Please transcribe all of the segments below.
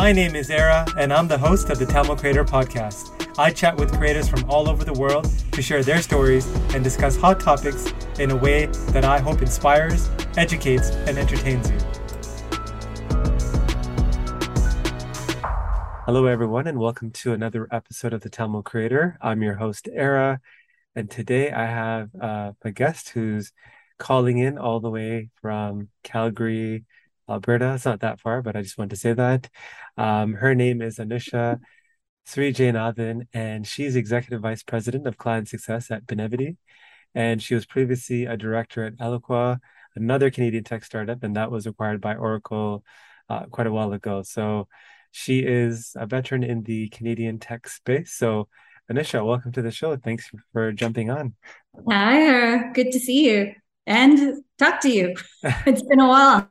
My name is Era, and I'm the host of the Tamil Creator Podcast. I chat with creators from all over the world to share their stories and discuss hot topics in a way that I hope inspires, educates, and entertains you. Hello, everyone, and welcome to another episode of the Tamil Creator. I'm your host, Era, and today I have uh, a guest who's calling in all the way from Calgary, Alberta. It's not that far, but I just wanted to say that. Um, her name is Anusha Sri Jayanathan, and she's Executive Vice President of Client Success at Benevity. And she was previously a director at Eloqua, another Canadian tech startup, and that was acquired by Oracle uh, quite a while ago. So she is a veteran in the Canadian tech space. So Anisha, welcome to the show. Thanks for jumping on. Hi, good to see you and talk to you. it's been a while.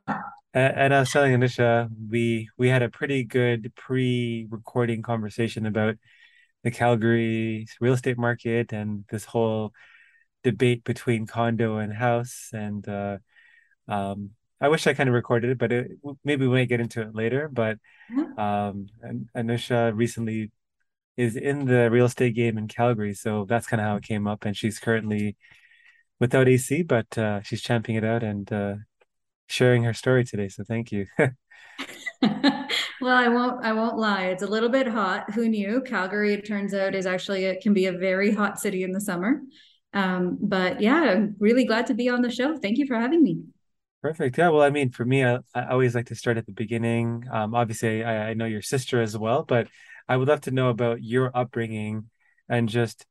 And I was telling Anisha we we had a pretty good pre-recording conversation about the Calgary real estate market and this whole debate between condo and house. And uh, um, I wish I kind of recorded it, but it, maybe we might get into it later. But mm-hmm. um, Anusha recently is in the real estate game in Calgary, so that's kind of how it came up. And she's currently without AC, but uh, she's champing it out and uh, sharing her story today. So thank you. well, I won't. I won't lie. It's a little bit hot. Who knew? Calgary, it turns out, is actually it can be a very hot city in the summer. Um, but yeah, I'm really glad to be on the show. Thank you for having me. Perfect. Yeah. Well, I mean, for me, I, I always like to start at the beginning. Um, obviously, I, I know your sister as well, but I would love to know about your upbringing and just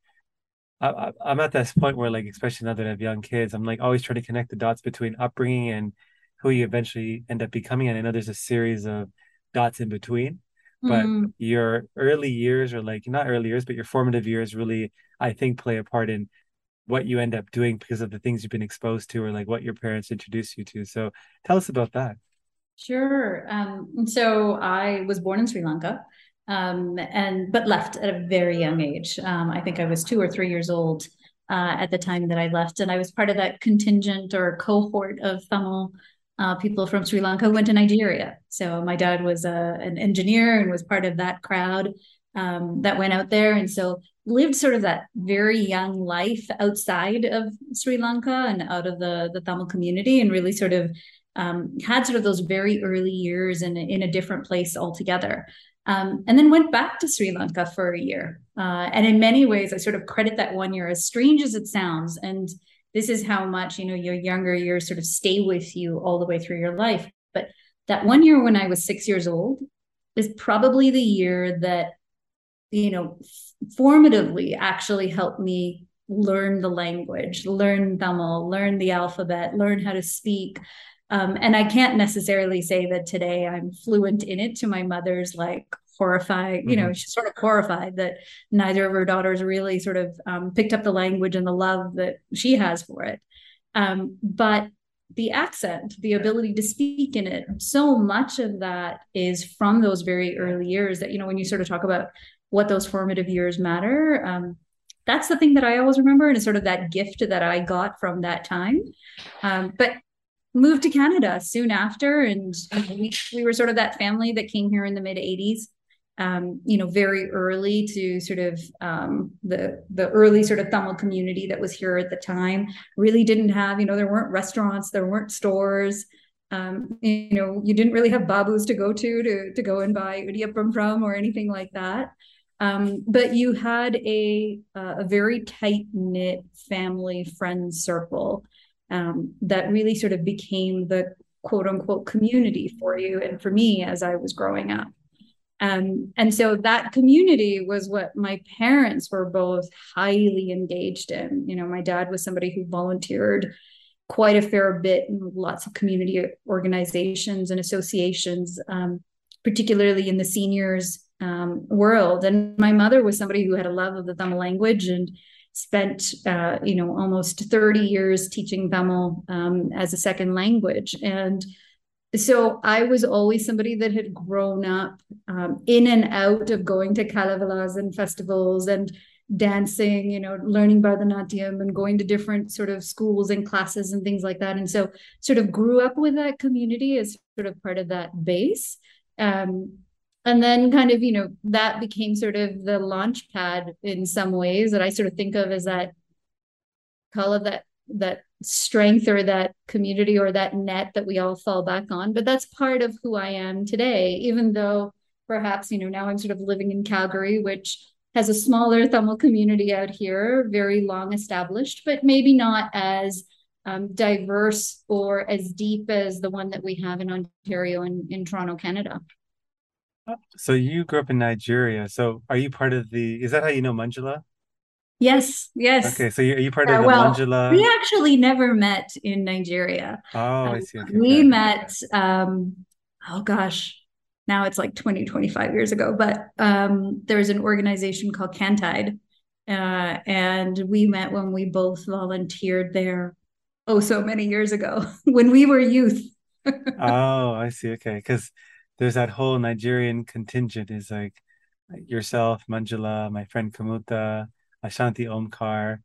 I, am at this point where, like, especially now that I have young kids, I'm like always trying to connect the dots between upbringing and who you eventually end up becoming. And I know there's a series of dots in between, but mm. your early years, or like not early years, but your formative years, really, I think, play a part in what you end up doing because of the things you've been exposed to, or like what your parents introduced you to. So tell us about that. Sure. Um, so I was born in Sri Lanka. Um, and but left at a very young age. Um, I think I was two or three years old uh, at the time that I left, and I was part of that contingent or cohort of Tamil uh, people from Sri Lanka went to Nigeria. So my dad was uh, an engineer and was part of that crowd um, that went out there, and so lived sort of that very young life outside of Sri Lanka and out of the the Tamil community, and really sort of um, had sort of those very early years in in a different place altogether. Um, and then went back to Sri Lanka for a year. Uh, and in many ways, I sort of credit that one year, as strange as it sounds, and this is how much you know your younger years sort of stay with you all the way through your life. But that one year when I was six years old is probably the year that you know formatively actually helped me learn the language, learn Tamil, learn the alphabet, learn how to speak. Um, and I can't necessarily say that today I'm fluent in it to my mother's like horrified, you know, mm-hmm. she's sort of horrified that neither of her daughters really sort of um, picked up the language and the love that she has for it. Um, but the accent, the ability to speak in it, so much of that is from those very early years that, you know, when you sort of talk about what those formative years matter, um, that's the thing that I always remember and it's sort of that gift that I got from that time. Um, but moved to Canada soon after, and we, we were sort of that family that came here in the mid '80s. Um, you know, very early to sort of um, the the early sort of Tamil community that was here at the time. Really didn't have, you know, there weren't restaurants, there weren't stores. Um, you know, you didn't really have babus to go to to to go and buy idiyappam from or anything like that. Um, but you had a a very tight knit family friend circle um, that really sort of became the quote unquote community for you and for me as I was growing up. Um, and so that community was what my parents were both highly engaged in. You know, my dad was somebody who volunteered quite a fair bit in lots of community organizations and associations, um, particularly in the seniors um, world. And my mother was somebody who had a love of the Tamil language and spent uh, you know almost 30 years teaching Tamil um, as a second language and so I was always somebody that had grown up um, in and out of going to Kalavilas and festivals and dancing, you know, learning Bharatanatyam and going to different sort of schools and classes and things like that. And so sort of grew up with that community as sort of part of that base. Um, and then kind of, you know, that became sort of the launch pad in some ways that I sort of think of as that call it that that strength or that community or that net that we all fall back on. But that's part of who I am today, even though perhaps, you know, now I'm sort of living in Calgary, which has a smaller Tamil community out here, very long established, but maybe not as um, diverse or as deep as the one that we have in Ontario and in Toronto, Canada. So you grew up in Nigeria. So are you part of the, is that how you know Manjula? Yes, yes. Okay, so you, are you part Uh, of the well, we actually never met in Nigeria. Oh, I Um, see. Okay, we okay. met, um, oh gosh, now it's like 20, 25 years ago, but um, there was an organization called CanTYD. Uh, and we met when we both volunteered there, oh, so many years ago, when we were youth. Oh, I see. Okay, because there's that whole Nigerian contingent is like yourself, Manjula, my friend Kamuta, Ashanti Omkar.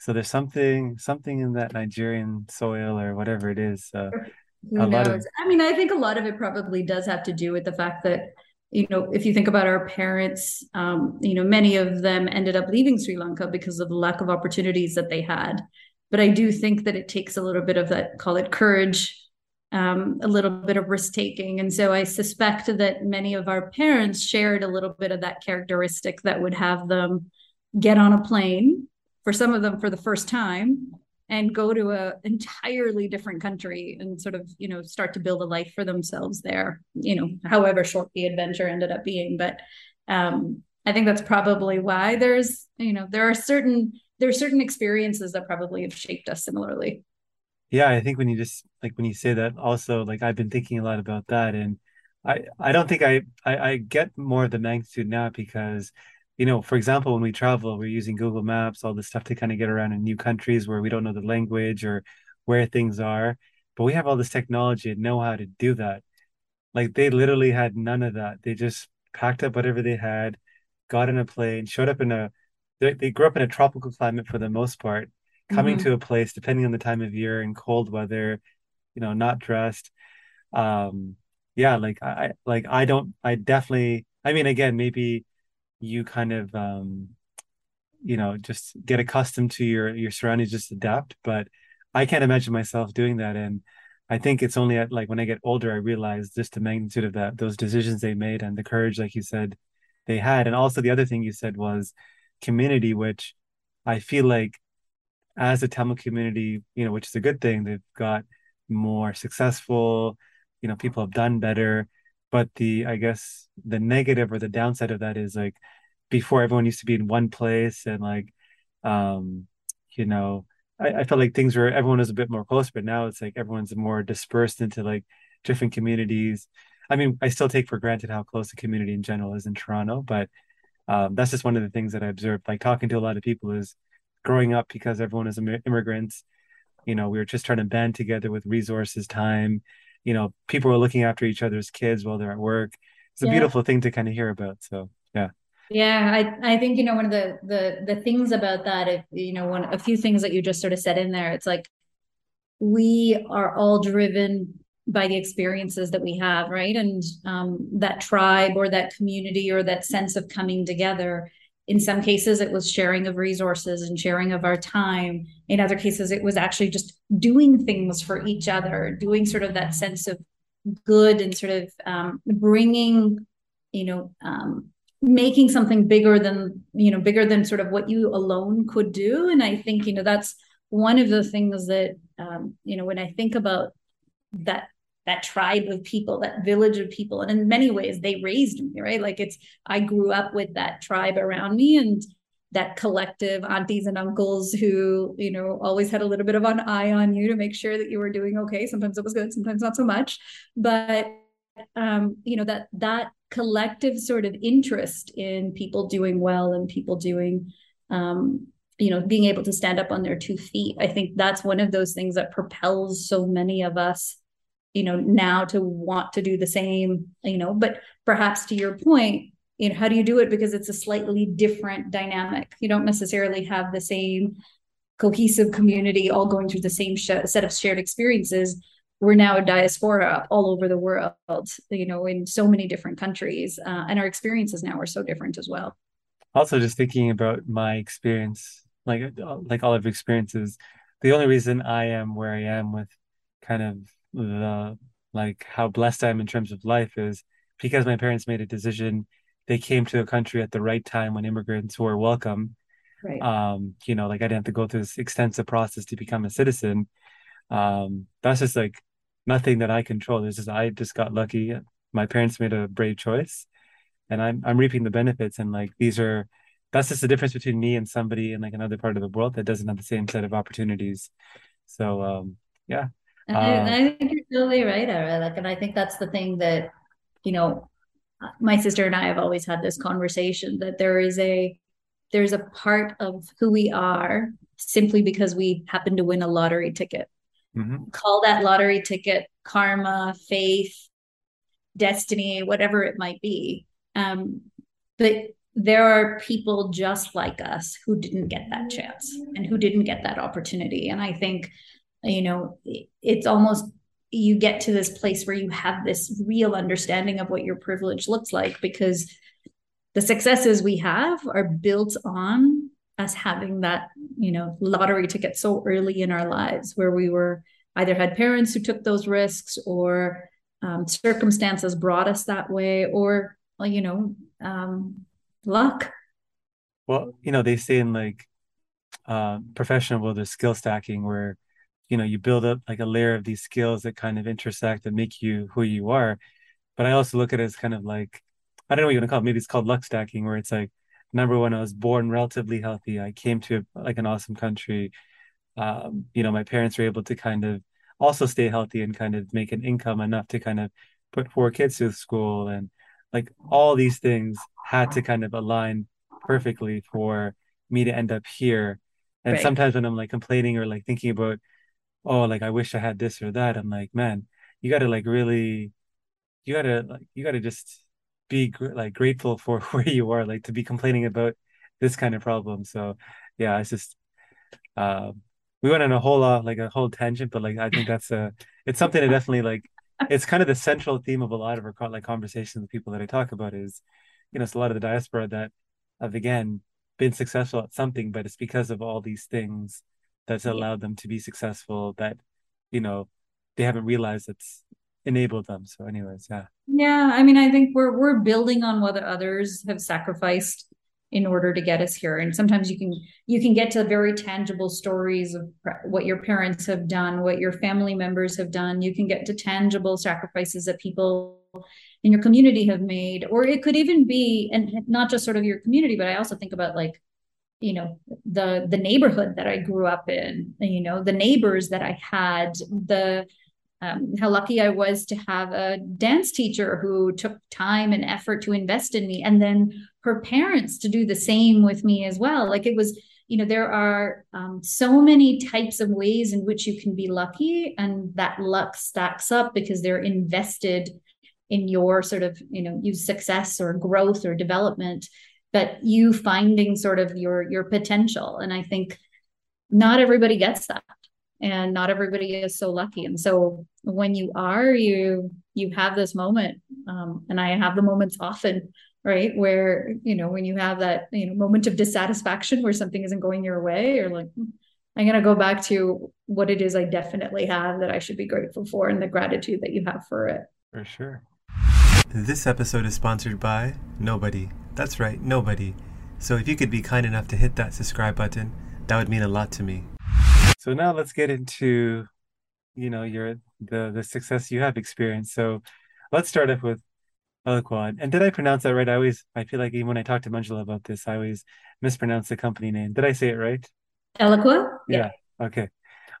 So there's something something in that Nigerian soil or whatever it is. Uh, Who a lot of? I mean, I think a lot of it probably does have to do with the fact that, you know, if you think about our parents, um, you know, many of them ended up leaving Sri Lanka because of the lack of opportunities that they had. But I do think that it takes a little bit of that, call it courage, um, a little bit of risk taking. And so I suspect that many of our parents shared a little bit of that characteristic that would have them get on a plane for some of them for the first time and go to a entirely different country and sort of you know start to build a life for themselves there you know however short the adventure ended up being. But um i think that's probably why there's you know there are certain there are certain experiences that probably have shaped us similarly. Yeah, I think when you just like when you say that also like I've been thinking a lot about that. And I I don't think I I, I get more of the magnitude now because you know, for example, when we travel, we're using Google Maps, all this stuff to kind of get around in new countries where we don't know the language or where things are. But we have all this technology and know how to do that. Like they literally had none of that. They just packed up whatever they had, got in a plane, showed up in a they, grew up in a tropical climate for the most part, coming to mm-hmm. a place depending on the time of year and cold weather, you know, not dressed. Um, yeah, like I like I don't I definitely I mean again, maybe you kind of um you know just get accustomed to your your surroundings just adapt. But i can't imagine myself doing that. And i think it's only at like when i get older i realize just the magnitude of that those decisions they made and the courage like you said they had. And also the other thing you said was community which i feel like as a tamil community you know which is a good thing they've got more successful you know people have done better but the i guess the negative or the downside of that is like before everyone used to be in one place and like um you know I, I felt like things were everyone was a bit more close but now it's like everyone's more dispersed into like different communities. I mean i still take for granted how close the community in general is in toronto but um that's just one of the things that i observed. Like talking to a lot of people is growing up because everyone is Im- immigrants. You know we were just trying to band together with resources time you know people are looking after each other's kids while they're at work it's a yeah beautiful thing to kind of hear about so yeah Yeah, I, I think, you know, one of the the the things about that, if you know, one a few things that you just sort of said in there, it's like we are all driven by the experiences that we have, right? And um, that tribe or that community or that sense of coming together. In some cases, it was sharing of resources and sharing of our time. In other cases, it was actually just doing things for each other, doing sort of that sense of good and sort of um, bringing, you know, um, making something bigger than you know bigger than sort of what you alone could do and i think you know that's one of the things that um, you know when i think about that that tribe of people that village of people. And in many ways they raised me right? Like it's i grew up with that tribe around me and that collective aunties and uncles who you know always had a little bit of an eye on you to make sure that you were doing okay. Sometimes it was good sometimes not so much. But um, you know that that collective sort of interest in people doing well and people doing um, you know being able to stand up on their two feet i think that's one of those things that propels so many of us you know now to want to do the same you know but perhaps to your point you know how do you do it because it's a slightly different dynamic you don't necessarily have the same cohesive community all going through the same sh- set of shared experiences we're now a diaspora all over the world, you know, in so many different countries. Uh, and our experiences now are so different as well. Also, just thinking about my experience, like like all of experiences, the only reason I am where I am with kind of the like how blessed I am in terms of life is because my parents made a decision. They came to a country at the right time when immigrants were welcome. Right. Um, you know, like I didn't have to go through this extensive process to become a citizen. Um, that's just like nothing that I control. It's just I just got lucky. My parents made a brave choice, and I'm I'm reaping the benefits. And like these are, that's just the difference between me and somebody in like another part of the world that doesn't have the same set of opportunities. So um, yeah. And I, uh, I think you're totally right, Ara. Like, and I think that's the thing that, you know, my sister and I have always had this conversation that there is a there's a part of who we are simply because we happen to win a lottery ticket. Mm-hmm. Call that lottery ticket karma, faith, destiny, whatever it might be. Um, but there are people just like us who didn't get that chance and who didn't get that opportunity. And I think, you know, it's almost you get to this place where you have this real understanding of what your privilege looks like because the successes we have are built on us having that you know lottery ticket so early in our lives where we were either had parents who took those risks or um, circumstances brought us that way or you know um, luck. Well you know they say in like uh, professional world there's skill stacking where you know you build up like a layer of these skills that kind of intersect and make you who you are but i also look at it as kind of like i don't know what you want to call it maybe it's called luck stacking where it's like number one, I was born relatively healthy. I came to like an awesome country. Um, you know, my parents were able to kind of also stay healthy and kind of make an income enough to kind of put four kids through school and like all these things had to kind of align perfectly for me to end up here. And right. sometimes when I'm like complaining or like thinking about, oh, like I wish I had this or that, I'm like, man, you got to like really, you got to like, you got to just be gr- like grateful for where you are, like to be complaining about this kind of problem. So yeah, it's just uh, we went on a whole lot like a whole tangent, but like I think that's a it's something that definitely like it's kind of the central theme of a lot of our like conversations with people that I talk about is you know it's a lot of the diaspora that have again been successful at something, but it's because of all these things that's mm-hmm. allowed them to be successful that you know they haven't realized it's enabled them. So, anyways, yeah. Yeah, I mean, I think we're we're building on what others have sacrificed in order to get us here and sometimes you can you can get to very tangible stories of what your parents have done what your family members have done you can get to tangible sacrifices that people in your community have made or it could even be and not just sort of your community but i also think about like you know the the neighborhood that i grew up in you know the neighbors that i had the um, how lucky I was to have a dance teacher who took time and effort to invest in me, and then her parents to do the same with me as well. Like it was, you know, there are um, so many types of ways in which you can be lucky, and that luck stacks up because they're invested in your sort of, you know, you success or growth or development, but you finding sort of your your potential. And I think not everybody gets that. And not everybody is so lucky. And so when you are you you have this moment. Um, and i have the moments often right? Where you know when you have that you know moment of dissatisfaction where something isn't going your way or like hmm, i'm going to go back to what it is i definitely have that i should be grateful for and the gratitude that you have for it. For sure. This episode is sponsored by nobody that's right nobody so if you could be kind enough to hit that subscribe button that would mean a lot to me so now let's get into, you know, your the the success you have experienced. So let's start off with Eloqua. And did I pronounce that right? I always I feel like even when I talk to Manjula about this, I always mispronounce the company name. Did I say it right? Eloqua? Yeah. yeah. Okay.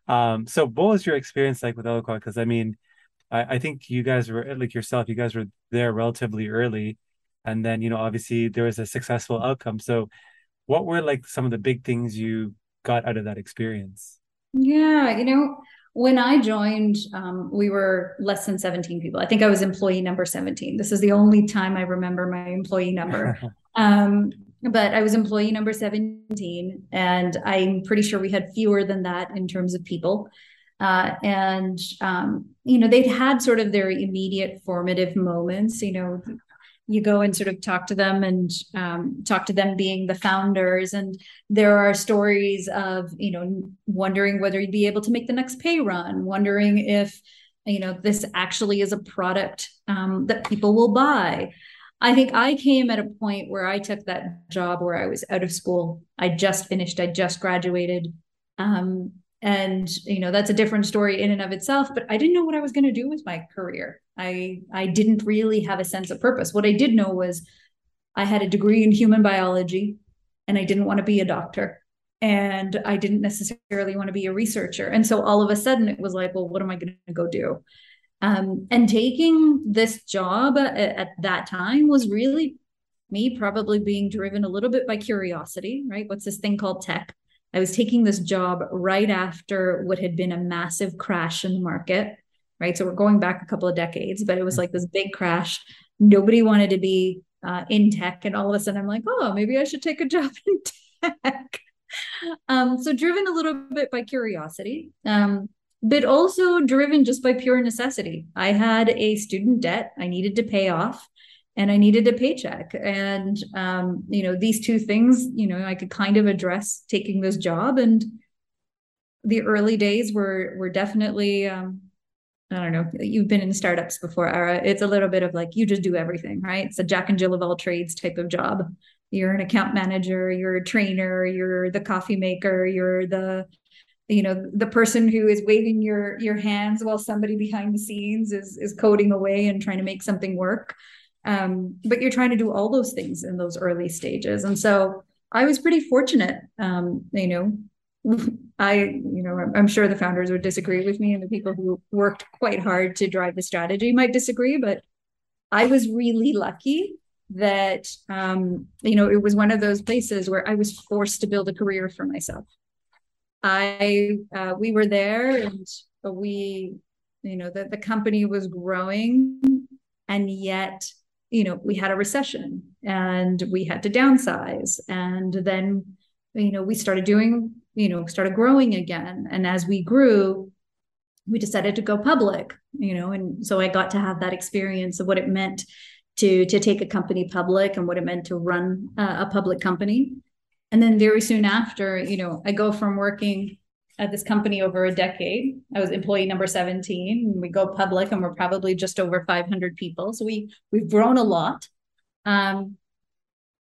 Um, so what was your experience like with Eloqua? Because I mean, I, I think you guys were like yourself, you guys were there relatively early. And then, you know, obviously there was a successful outcome. So what were like some of the big things you got out of that experience? Yeah, you know, when I joined, um, we were less than 17 people. I think I was employee number 17. This is the only time I remember my employee number. um, but I was employee number 17, and I'm pretty sure we had fewer than that in terms of people. Uh, and um, you know they'd had sort of their immediate formative moments you know you go and sort of talk to them and um, talk to them being the founders. And there are stories of you know wondering whether you'd be able to make the next pay run wondering if you know this actually is a product um, that people will buy. I think i came at a point where i took that job where i was out of school. I just finished i just graduated. Um, and you know that's a different story in and of itself but i didn't know what i was going to do with my career. I i didn't really have a sense of purpose. What i did know was i had a degree in human biology and i didn't want to be a doctor. And i didn't necessarily want to be a researcher. And so all of a sudden it was like well what am i going to go do? Um, and taking this job at, at that time was really me probably being driven a little bit by curiosity right? What's this thing called tech I was taking this job right after what had been a massive crash in the market, right? So we're going back a couple of decades, but it was like this big crash. Nobody wanted to be uh, in tech. And all of a sudden, I'm like, oh, maybe I should take a job in tech. um, so driven a little bit by curiosity, um, but also driven just by pure necessity. I had a student debt I needed to pay off and I needed a paycheck. And um, you know, these two things, you know, I could kind of address taking this job. And the early days were were definitely um, I don't know, you've been in startups before, Ara. It's a little bit of like you just do everything, right? It's a Jack and Jill of all trades type of job. You're an account manager, you're a trainer, you're the coffee maker, you're the you know the person who is waving your your hands while somebody behind the scenes is is coding away and trying to make something work um, but you're trying to do all those things in those early stages. And so I was pretty fortunate. Um, you know, I, you know, I'm sure the founders would disagree with me and the people who worked quite hard to drive the strategy might disagree, but I was really lucky that, um, you know, it was one of those places where I was forced to build a career for myself. I, uh, we were there and we, you know, the, the company was growing and yet you know we had a recession and we had to downsize. And then you know we started doing you know started growing again. And as we grew we decided to go public you know and so i got to have that experience of what it meant to to take a company public and what it meant to run a public company. And then very soon after you know i go from working at this company over a decade. I was employee number 17. We go public and we're probably just over 500 people. So we we've grown a lot. Um,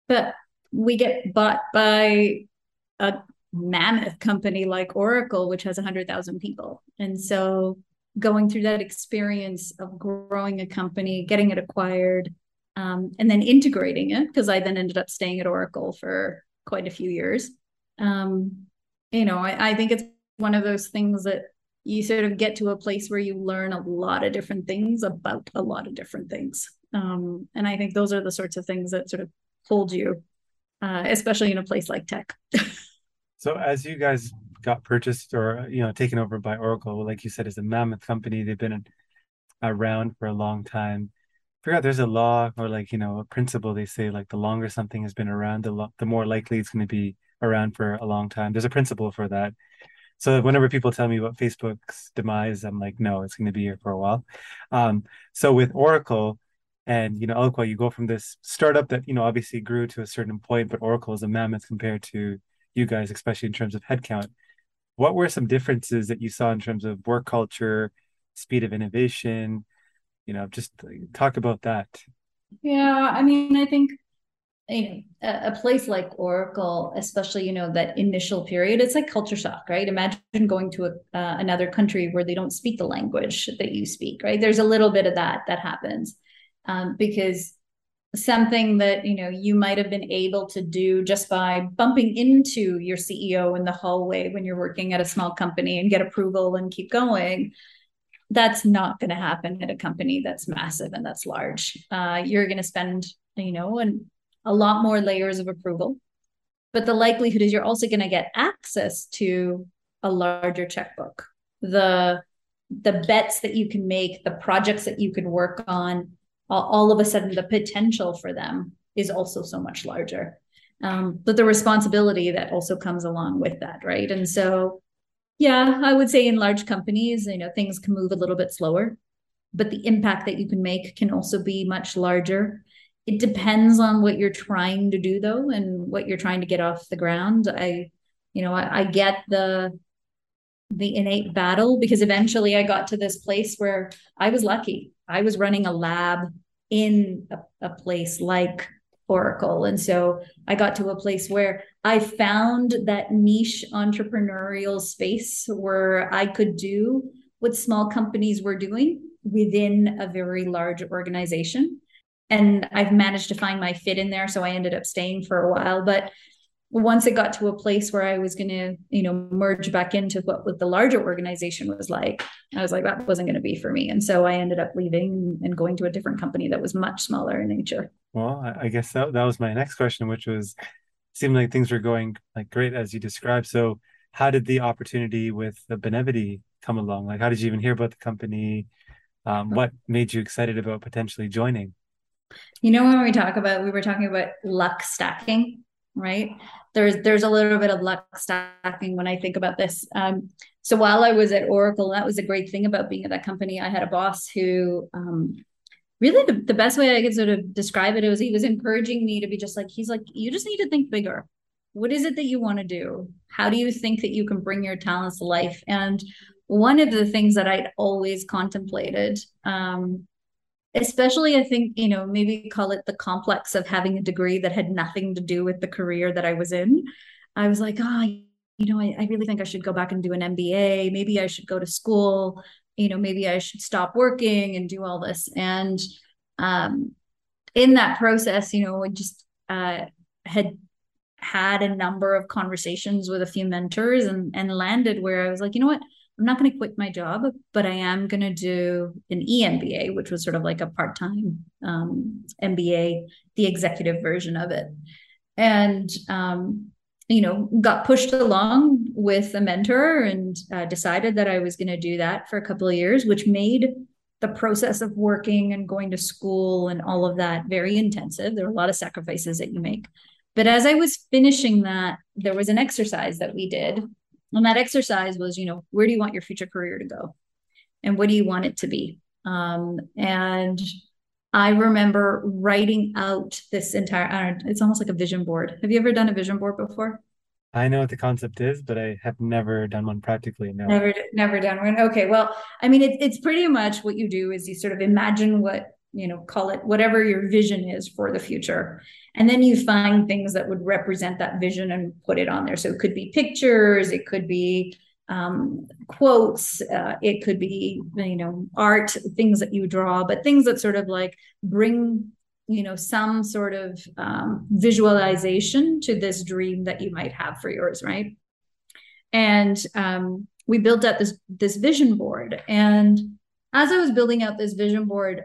but we get bought by a mammoth company like Oracle, which has 100,000 people. And so going through that experience of growing a company, getting it acquired, um, and then integrating it, because I then ended up staying at Oracle for quite a few years. Um, you know, I, I think it's one of those things that you sort of get to a place where you learn a lot of different things about a lot of different things. Um, and I think those are the sorts of things that sort of hold you, uh, especially in a place like tech. so as you guys got purchased or you know taken over by Oracle, like you said, is a mammoth company. They've been around for a long time. I forgot there's a law or like you know a principle they say like the longer something has been around, the lo- the more likely it's going to be around for a long time. There's a principle for that. So whenever people tell me about Facebook's demise, I'm like, no, it's going to be here for a while. Um, so with Oracle and you know Eloqua, you go from this startup that you know obviously grew to a certain point, but Oracle is a mammoth compared to you guys, especially in terms of headcount. What were some differences that you saw in terms of work culture, speed of innovation? You know, just talk about that. Yeah, I mean, I think a, a place like Oracle, especially you know that initial period, it's like culture shock, right? Imagine going to a, uh, another country where they don't speak the language that you speak, right? There's a little bit of that that happens um, because something that you know you might have been able to do just by bumping into your CEO in the hallway when you're working at a small company and get approval and keep going. That's not going to happen at a company that's massive and that's large. Uh, you're going to spend you know and a lot more layers of approval. But the likelihood is you're also going to get access to a larger checkbook. The the bets that you can make, the projects that you can work on, all of a sudden the potential for them is also so much larger. Um, but the responsibility that also comes along with that, right? And so Yeah, I would say in large companies, you know, things can move a little bit slower, but the impact that you can make can also be much larger. It depends on what you're trying to do though and what you're trying to get off the ground. I, you know, I, I get the the innate battle because eventually I got to this place where I was lucky. I was running a lab in a, a place like Oracle. And so I got to a place where I found that niche entrepreneurial space where I could do what small companies were doing within a very large organization. And I've managed to find my fit in there. So I ended up staying for a while. But once it got to a place where I was going to, you know, merge back into what, what the larger organization was like, I was like, that wasn't going to be for me. And so I ended up leaving and going to a different company that was much smaller in nature. Well, I, guess that, that was my next question, which was seemed like things were going like great as you described. So how did the opportunity with the Benevity come along? Like, how did you even hear about the company? Um, what made you excited about potentially joining? You know, when we talk about, we were talking about luck stacking right? There's there's a little bit of luck stacking when I think about this. Um, so while I was at Oracle, that was a great thing about being at that company. I had a boss who um, really the, the best way I could sort of describe it was he was encouraging me to be just like he's like you just need to think bigger. What is it that you want to do? How do you think that you can bring your talents to life? And one of the things that I'd always contemplated um, especially i think you know maybe call it the complex of having a degree that had nothing to do with the career that i was in. I was like oh you know I, I, really think i should go back and do an mba maybe i should go to school. You know maybe i should stop working and do all this. And um in that process you know i just uh had had a number of conversations with a few mentors and and landed where i was like you know what I'm not going to quit my job, but I am going to do an EMBA, which was sort of like a part time um, MBA, the executive version of it. And, um, you know, got pushed along with a mentor and uh, decided that I was going to do that for a couple of years, which made the process of working and going to school and all of that very intensive. There are a lot of sacrifices that you make. But as I was finishing that, there was an exercise that we did and that exercise was, you know, where do you want your future career to go? And what do you want it to be? Um, and I remember writing out this entire, it's almost like a vision board. Have you ever done a vision board before? I know what the concept is, but I have never done one practically. No. Never, never done one. Okay. Well, I mean, it, it's pretty much what you do is you sort of imagine what, you know, call it whatever your vision is for the future. And then you find things that would represent that vision and put it on there. So it could be pictures, it could be um, quotes, uh, it could be, you know, art, things that you draw, but things that sort of like bring, you know, some sort of um, visualization to this dream that you might have for yours, right? And um, we built up this this vision board. And as I was building out this vision board,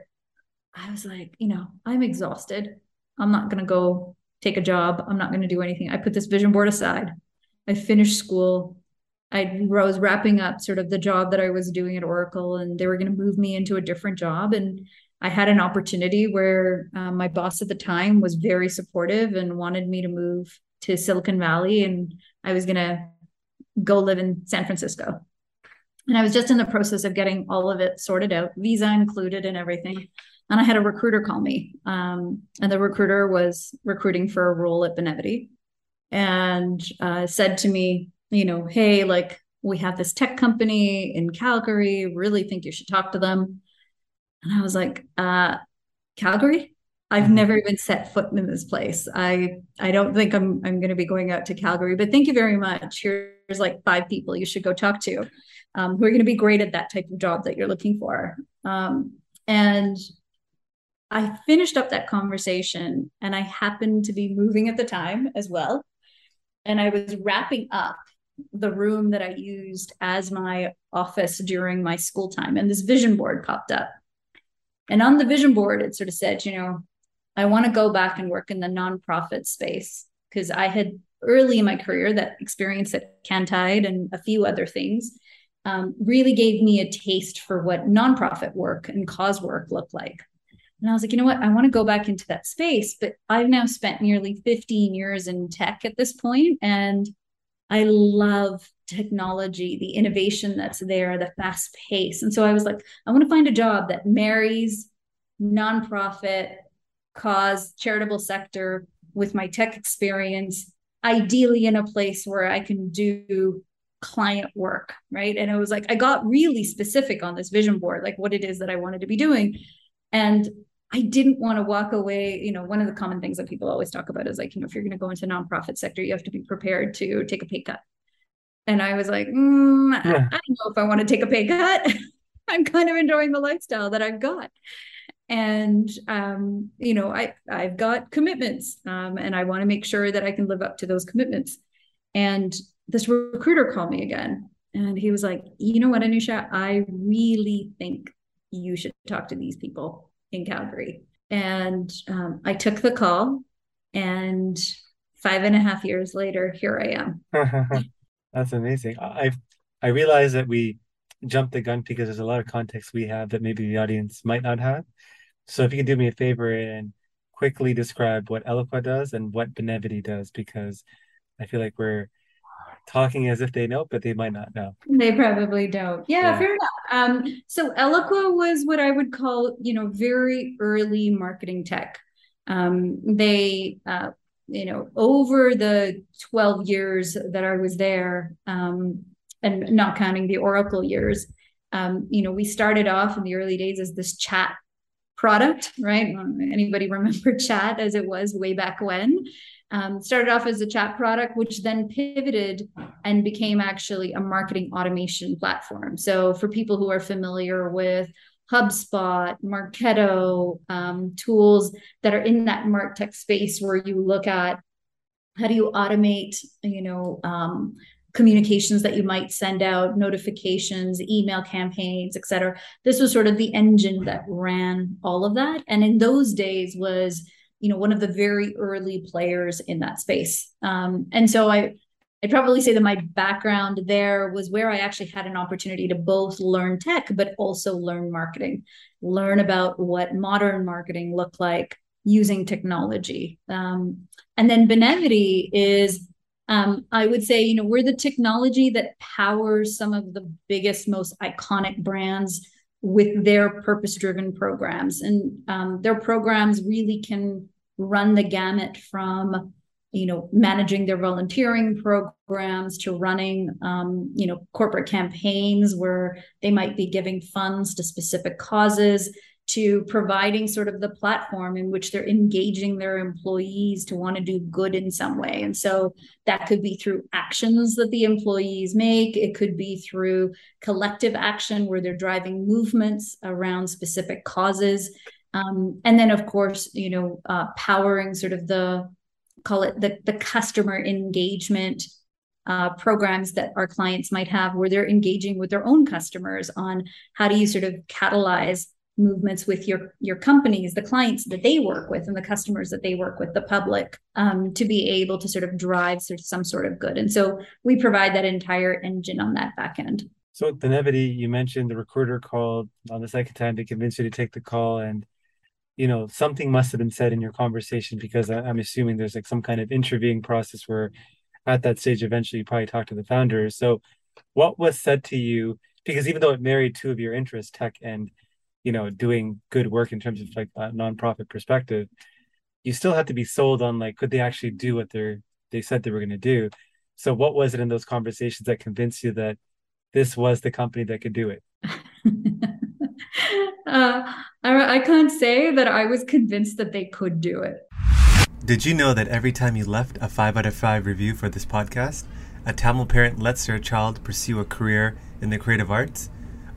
I was like, you know, I'm exhausted. I'm not going to go take a job. I'm not going to do anything. I put this vision board aside. I finished school. I was wrapping up sort of the job that I was doing at Oracle, and they were going to move me into a different job. And I had an opportunity where um, my boss at the time was very supportive and wanted me to move to Silicon Valley, and I was going to go live in San Francisco. And I was just in the process of getting all of it sorted out, visa included, and everything and I had a recruiter call me. Um, and the recruiter was recruiting for a role at Benevity and uh, said to me, you know, hey, like we have this tech company in Calgary, really think you should talk to them. And I was like, uh, Calgary? I've mm-hmm. never even set foot in this place. I I don't think I'm I'm going to be going out to Calgary, but thank you very much. Here's like five people you should go talk to, um, who are going to be great at that type of job that you're looking for. Um, and I finished up that conversation and I happened to be moving at the time as well. And I was wrapping up the room that I used as my office during my school time. And this vision board popped up. And on the vision board, it sort of said, you know, I want to go back and work in the nonprofit space because I had early in my career that experience at CanTYD and a few other things um, really gave me a taste for what nonprofit work and cause work looked like. And I was like, you know what? I want to go back into that space. But I've now spent nearly 15 years in tech at this point, And I love technology, the innovation that's there, the fast pace. And so I was like, I want to find a job that marries nonprofit, cause, charitable sector with my tech experience, ideally in a place where I can do client work, right? And I was like, I got really specific on this vision board, like what it is that I wanted to be doing. And I didn't want to walk away. You know, one of the common things that people always talk about is like, you know, if you're going to go into nonprofit sector, you have to be prepared to take a pay cut. And I was like, mm, yeah. I don't know if I want to take a pay cut. I'm kind of enjoying the lifestyle that I've got. And um, you know, I I've got commitments, um, and I want to make sure that I can live up to those commitments. And this recruiter called me again, and he was like, "You know what, Anusha? I really think you should talk to these people in Calgary. And um, I took the call, and five and a half years later, here I am. That's amazing. I I realize that we jumped the gun because there's a lot of context we have that maybe the audience might not have. So if you can do me a favor and quickly describe what Eloqua does and what Benevity does, because I feel like we're talking as if they know, but they might not know. They probably don't. Yeah, yeah. fair enough. Um, so Eloqua was what I would call, you know, very early marketing tech. Um, they, uh, you know, over the 12 years that I was there, um, and not counting the Oracle years, um, you know, we started off in the early days as this chat product, right? Anybody remember chat as it was way back when? Um, started off as a chat product, which then pivoted and became actually a marketing automation platform. So, for people who are familiar with HubSpot, Marketo, um, tools that are in that MarTech space, where you look at how do you automate, you know, um, communications that you might send out, notifications, email campaigns, et cetera. This was sort of the engine that ran all of that. And in those days was you know one of the very early players in that space. Um, and so i i'd probably say that my background there was where i actually had an opportunity to both learn tech but also learn marketing learn about what modern marketing looked like using technology. Um, and then benevity is um, i would say you know we're the technology that powers some of the biggest most iconic brands with their purpose driven programs. And um, their programs really can run the gamut from you know managing their volunteering programs to running um, you know corporate campaigns where they might be giving funds to specific causes to providing sort of the platform in which they're engaging their employees to want to do good in some way. And so that could be through actions that the employees make, it could be through collective action where they're driving movements around specific causes. Um, and then, of course, you know, uh, powering sort of the call it the, the customer engagement uh, programs that our clients might have where they're engaging with their own customers on how do you sort of catalyze movements with your your companies the clients that they work with and the customers that they work with the public um, to be able to sort of drive sort of some sort of good. And so we provide that entire engine on that back end. So benevity you mentioned the recruiter called on the second time to convince you to take the call and you know something must have been said in your conversation because i'm assuming there's like some kind of interviewing process where at that stage eventually you probably talk to the founders so what was said to you? Because even though it married two of your interests tech and you know doing good work in terms of like a nonprofit perspective you still have to be sold on like could they actually do what they're they said they were going to do. So what was it in those conversations that convinced you that this was the company that could do it? Uh, I, I can't say that i was convinced that they could do it. Did you know that every time you left a 5 out of 5 review for this podcast a tamil parent lets their child pursue a career in the creative arts?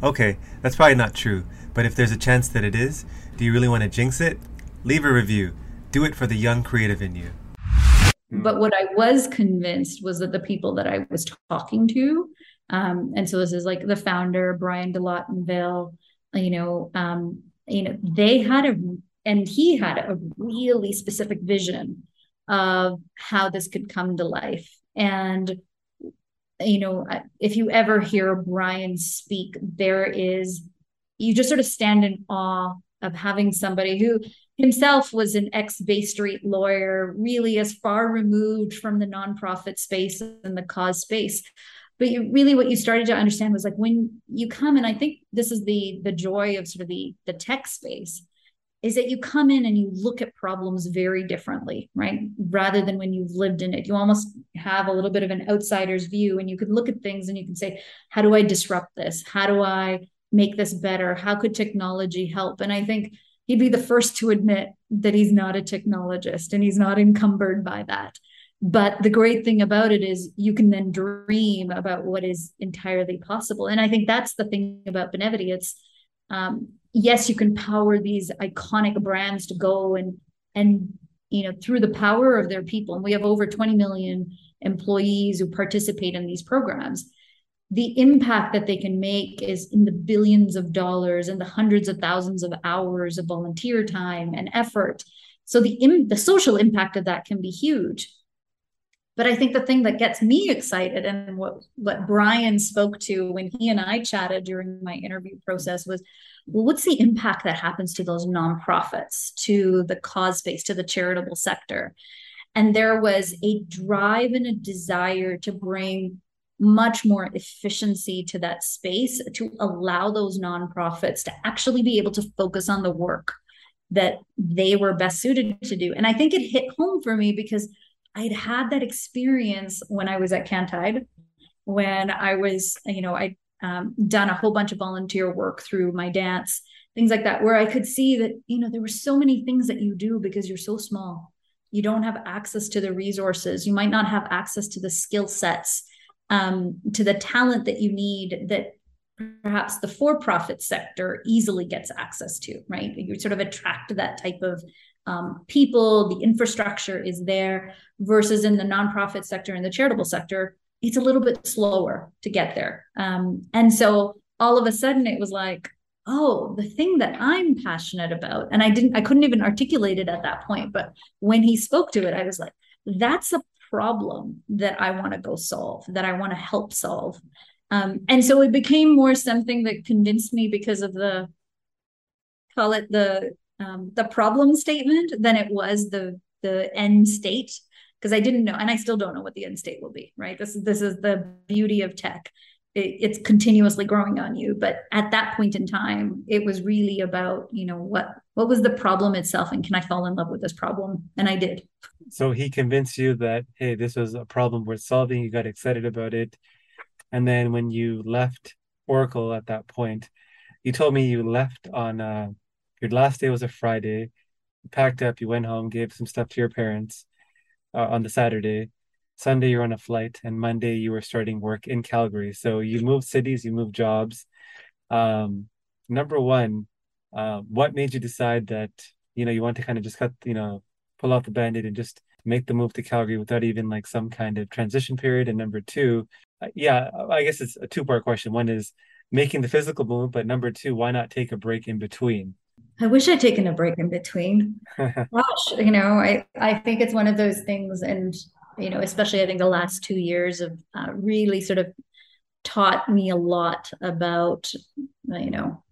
Okay that's probably not true but if there's a chance that it is, do you really want to jinx it? Leave a review. Do it for the young creative in you. But what I was convinced was that the people that I was talking to, um, and so this is like the founder, Bryan de Lottinville, you know, um, you know, they had a, and he had a really specific vision of how this could come to life. And, you know, if you ever hear Bryan speak, there is you just sort of stand in awe of having somebody who himself was an ex Bay Street lawyer, really as far removed from the nonprofit space and the cause space. But you, really, what you started to understand was like when you come, and I think this is the the joy of sort of the the tech space is that you come in and you look at problems very differently, right? Rather than when you've lived in it, you almost have a little bit of an outsider's view and you could look at things and you can say, how do I disrupt this? How do I make this better? How could technology help? And I think he'd be the first to admit that he's not a technologist and he's not encumbered by that. But the great thing about it is you can then dream about what is entirely possible. And I think that's the thing about Benevity. It's um, yes, you can power these iconic brands to go and and you know through the power of their people. And we have over 20 million employees who participate in these programs. The impact that they can make is in the billions of dollars and the hundreds of thousands of hours of volunteer time and effort. So the the social impact of that can be huge. But I think the thing that gets me excited and what, what Bryan spoke to when he and I chatted during my interview process was well, what's the impact that happens to those nonprofits, to the cause space, to the charitable sector? And there was a drive and a desire to bring much more efficiency to that space to allow those nonprofits to actually be able to focus on the work that they were best suited to do. And I think it hit home for me because I'd had that experience when I was at CanTYD, when I was, you know, I'd um, done a whole bunch of volunteer work through my dance, things like that, where I could see that, you know, there were so many things that you do because you're so small. You don't have access to the resources. You might not have access to the skill sets, um, to the talent that you need that perhaps the for-profit sector easily gets access to, right? You sort of attract that type of um, people, the infrastructure is there, versus in the nonprofit sector and the charitable sector, it's a little bit slower to get there. Um, and so all of a sudden it was like, oh, the thing that I'm passionate about, and I didn't, I couldn't even articulate it at that point. But when he spoke to it, I was like, that's a problem that I want to go solve, that I want to help solve. Um, and so it became more something that convinced me because of the call it the um, the problem statement than it was the the end state because I didn't know, and I still don't know what the end state will be. Right. This is this is the beauty of tech. It, it's continuously growing on you, but at that point in time, it was really about you know what what was the problem itself, and can I fall in love with this problem? And I did. So he convinced you that hey, this was a problem worth solving. You got excited about it, and then when you left Oracle at that point, you told me you left on. Uh, your last day was a Friday. You packed up, you went home, gave some stuff to your parents uh, on the Saturday. Sunday, you're on a flight, and Monday, you were starting work in Calgary. So you moved cities, you moved jobs. Um, number one, uh, what made you decide that you know you want to kind of just cut, you know, pull off the band-aid and just make the move to Calgary without even like some kind of transition period? And number two, uh, yeah, I guess it's a two-part question. One is making the physical move, but number two, why not take a break in between? I wish I'd taken a break in between. Gosh, you know, I, I think it's one of those things. And, you know, especially I think the last two years have uh, really sort of taught me a lot about, you know,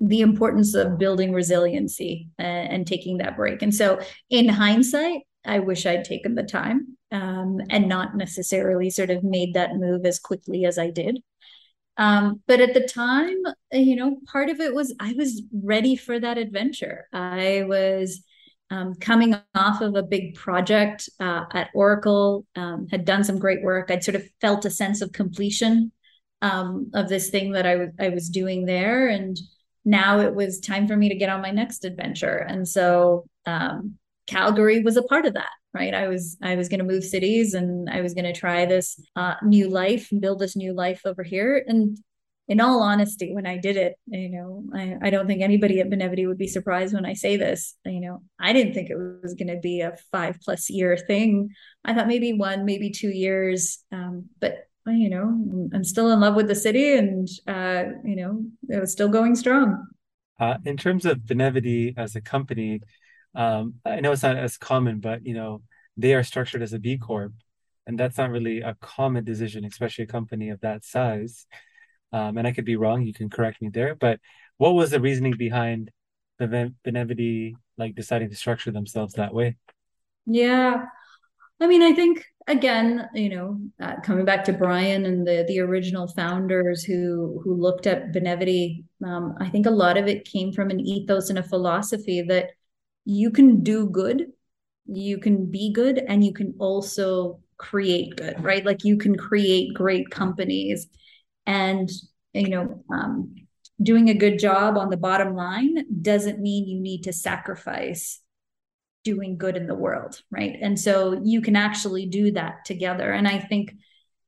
the importance of building resiliency and, and taking that break. And so in hindsight, I wish I'd taken the time um, and not necessarily sort of made that move as quickly as I did. Um, but at the time, you know, part of it was I was ready for that adventure. I was um, coming off of a big project uh, at Oracle, um, had done some great work. I'd sort of felt a sense of completion um, of this thing that I was was doing there, and now it was time for me to get on my next adventure. And so um, Calgary was a part of that right i was i was going to move cities and i was going to try this uh, new life and build this new life over here and in all honesty when i did it you know I, I don't think anybody at benevity would be surprised when i say this you know i didn't think it was going to be a five plus year thing i thought maybe one maybe two years um, but you know i'm still in love with the city and uh, you know it was still going strong uh, in terms of benevity as a company um, I know it's not as common, but you know, they are structured as a B Corp, and that's not really a common decision, especially a company of that size. Um, and I could be wrong, you can correct me there. But what was the reasoning behind the Benevity like deciding to structure themselves that way? Yeah. I mean, I think again, you know, uh, coming back to Bryan and the the original founders who who looked at Benevity, um, I think a lot of it came from an ethos and a philosophy that you can do good, you can be good, and you can also create good, right? Like you can create great companies, and you know, um, doing a good job on the bottom line doesn't mean you need to sacrifice doing good in the world, right? And so you can actually do that together. And I think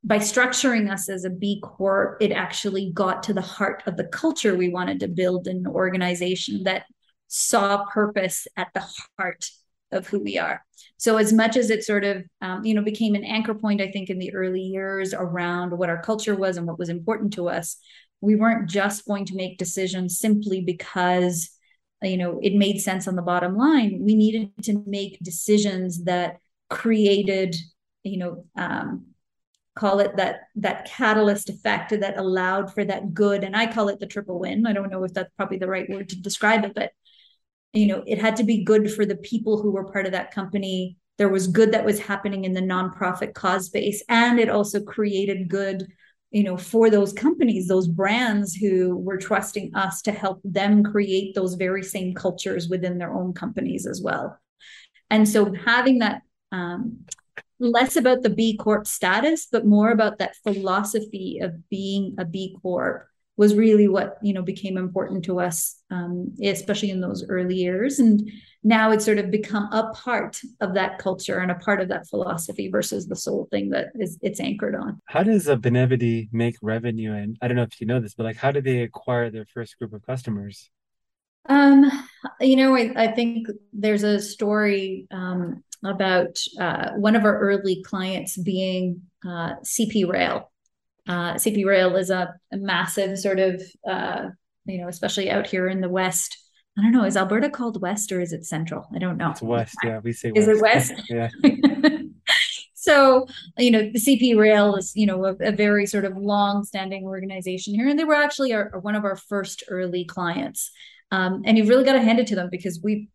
by structuring us as a B Corp, it actually got to the heart of the culture we wanted to build in an organization that saw purpose at the heart of who we are. So as much as it sort of um, you know became an anchor point, I think in the early years around what our culture was and what was important to us, we weren't just going to make decisions simply because you know it made sense on the bottom line we needed to make decisions that created you know um, call it that that catalyst effect that allowed for that good and i call it the triple win i don't know if that's probably the right word to describe it but you know it had to be good for the people who were part of that company. There was good that was happening in the nonprofit cause base and it also created good you know for those companies those brands who were trusting us to help them create those very same cultures within their own companies as well. And so having that um, less about the b corp status but more about that philosophy of being a b corp was really what you know became important to us um, especially in those early years. And now it's sort of become a part of that culture and a part of that philosophy versus the sole thing that is it's anchored on. How does a benevity make revenue? And i don't know if you know this but like how do they acquire their first group of customers? Um you know i, I think there's a story um, about uh, one of our early clients being uh, cp rail uh, CP Rail is a, a massive sort of, uh, you know, especially out here in the West. I don't know. Is Alberta called West or is it Central? I don't know. It's West. Yeah, we say. West. Is it West? yeah. so you know, the CP Rail is you know a, a very sort of long-standing organization here, and they were actually our, one of our first early clients. Um, and you've really got to hand it to them because we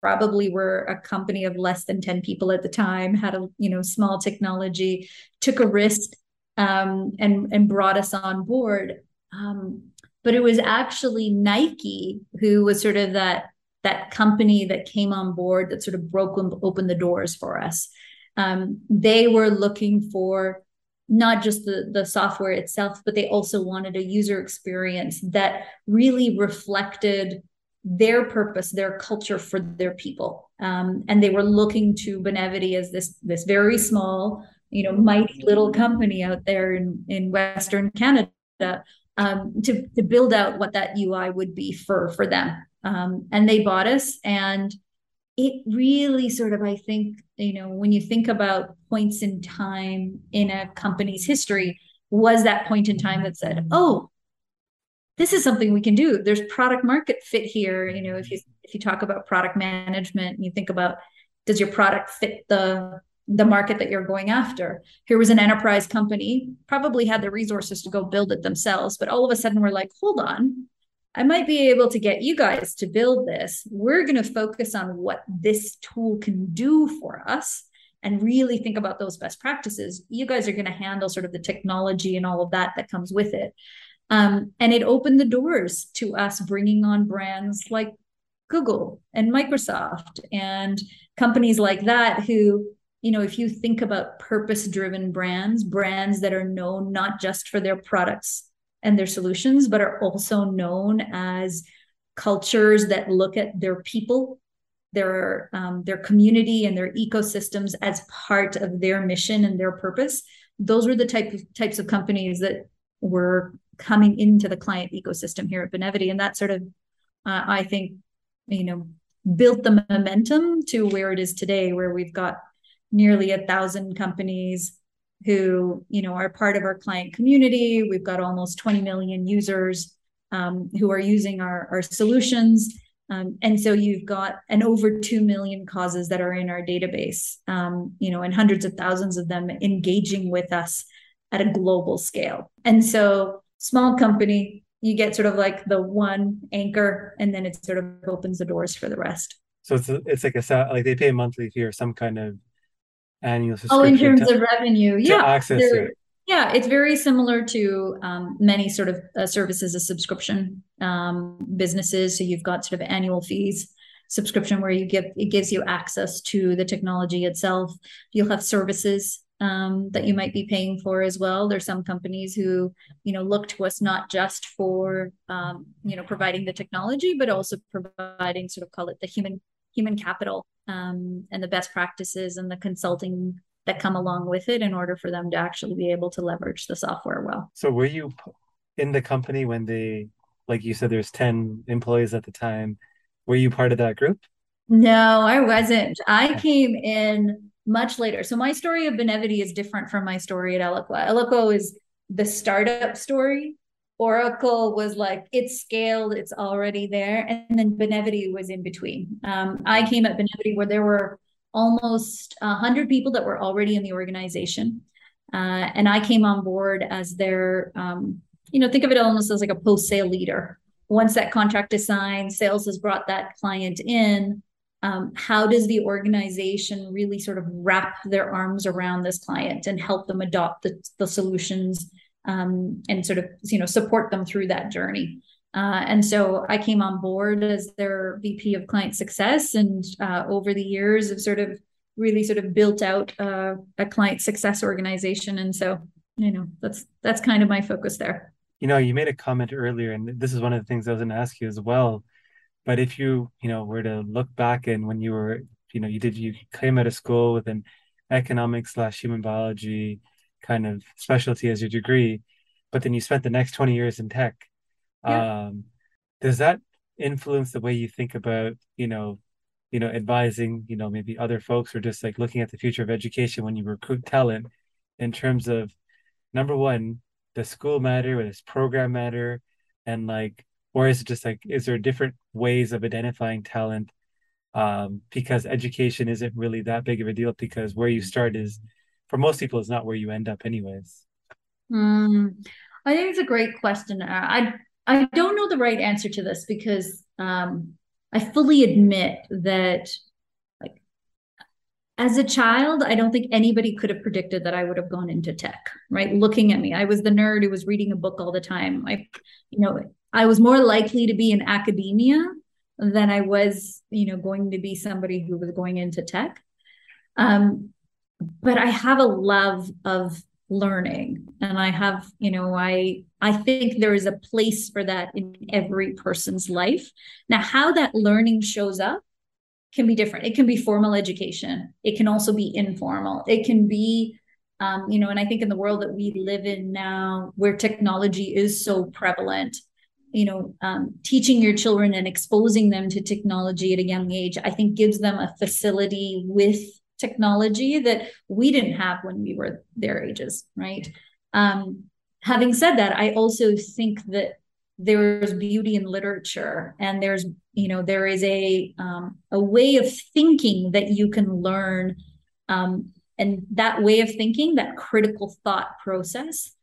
probably were a company of less than 10 people at the time had a you know small technology took a risk um, and and brought us on board. Um, but it was actually Nike who was sort of that that company that came on board that sort of broke open the doors for us. Um, they were looking for not just the, the software itself, but they also wanted a user experience that really reflected their purpose, their culture for their people. Um, and they were looking to Benevity as this, this very small, you know mighty little company out there in in Western Canada um, to to build out what that UI would be for for them. Um, and they bought us, and it really sort of I think you know when you think about points in time in a company's history, was that point in time that said, oh. This is something we can do. There's product market fit here. You know, if you if you talk about product management, and you think about does your product fit the the market that you're going after. Here was an enterprise company, probably had the resources to go build it themselves, but all of a sudden we're like, hold on, I might be able to get you guys to build this. We're going to focus on what this tool can do for us and really think about those best practices. You guys are going to handle sort of the technology and all of that that comes with it. Um, and it opened the doors to us bringing on brands like Google and Microsoft and companies like that who you know, if you think about purpose driven brands, brands that are known not just for their products and their solutions, but are also known as cultures that look at their people, their um, their community, and their ecosystems as part of their mission and their purpose. Those were the type of types of companies that were coming into the client ecosystem here at Benevity, and that sort of, uh, I think, you know, built the momentum to where it is today, where we've got nearly a thousand companies who you know are part of our client community. We've got almost 20 million users um, who are using our, our solutions. Um, and so you've got an over 2 million causes that are in our database um, you know and hundreds of thousands of them engaging with us at a global scale. And so small company you get sort of like the one anchor and then it sort of opens the doors for the rest. So it's it's like a like they pay monthly fee or some kind of annual subscription oh in terms to, of revenue yeah access it. yeah it's very similar to um, many sort of uh, services as subscription um, businesses so you've got sort of annual fees subscription where you give it gives you access to the technology itself you'll have services um, that you might be paying for as well. There's some companies who, you know, look to us not just for, um, you know, providing the technology, but also providing sort of call it the human human capital um, and the best practices and the consulting that come along with it in order for them to actually be able to leverage the software well. So were you in the company when they, like you said, there's 10 employees at the time. Were you part of that group? No, I wasn't. I came in much later. So my story of Benevity is different from my story at Eloqua. Eloqua is the startup story. Oracle was like it's scaled, it's already there, and then Benevity was in between. Um, I came at Benevity where there were almost hundred people that were already in the organization, uh, and I came on board as their, um, you know, think of it almost as like a post sale leader. Once that contract is signed, sales has brought that client in um, how does the organization really sort of wrap their arms around this client and help them adopt the, the solutions um, and sort of you know support them through that journey. Uh, and so i came on board as their vp of client success and uh, over the years have sort of really sort of built out uh, a client success organization. And so you know that's that's kind of my focus there. You know you made a comment earlier and this is one of the things i was going to ask you as well. But if you, you know, were to look back and when you were, you know, you did, you came out of school with an economics slash human biology kind of specialty as your degree, but then you spent the next 20 years in tech. Yeah. Um, does that influence the way you think about, you know, you know, advising, you know, maybe other folks or just like looking at the future of education when you recruit talent in terms of number one, the school matter, or does program matter? And like or is it just like is there different ways of identifying talent um, because education isn't really that big of a deal because where you start is for most people is not where you end up anyways. Mm, i think it's a great question. I i don't know the right answer to this because um, i fully admit that like as a child i don't think anybody could have predicted that i would have gone into tech right? Looking at me i was the nerd who was reading a book all the time. I you know I was more likely to be in academia than I was, you know, going to be somebody who was going into tech. Um, but I have a love of learning. And i have you know i i think there is a place for that in every person's life. Now how that learning shows up can be different. It can be formal education. It can also be informal. It can be um, you know and i think in the world that we live in now where technology is so prevalent you know um, teaching your children and exposing them to technology at a young age i think gives them a facility with technology that we didn't have when we were their ages right um, having said that i also think that there's beauty in literature and there's you know there is a um, a way of thinking that you can learn um, and that way of thinking that critical thought process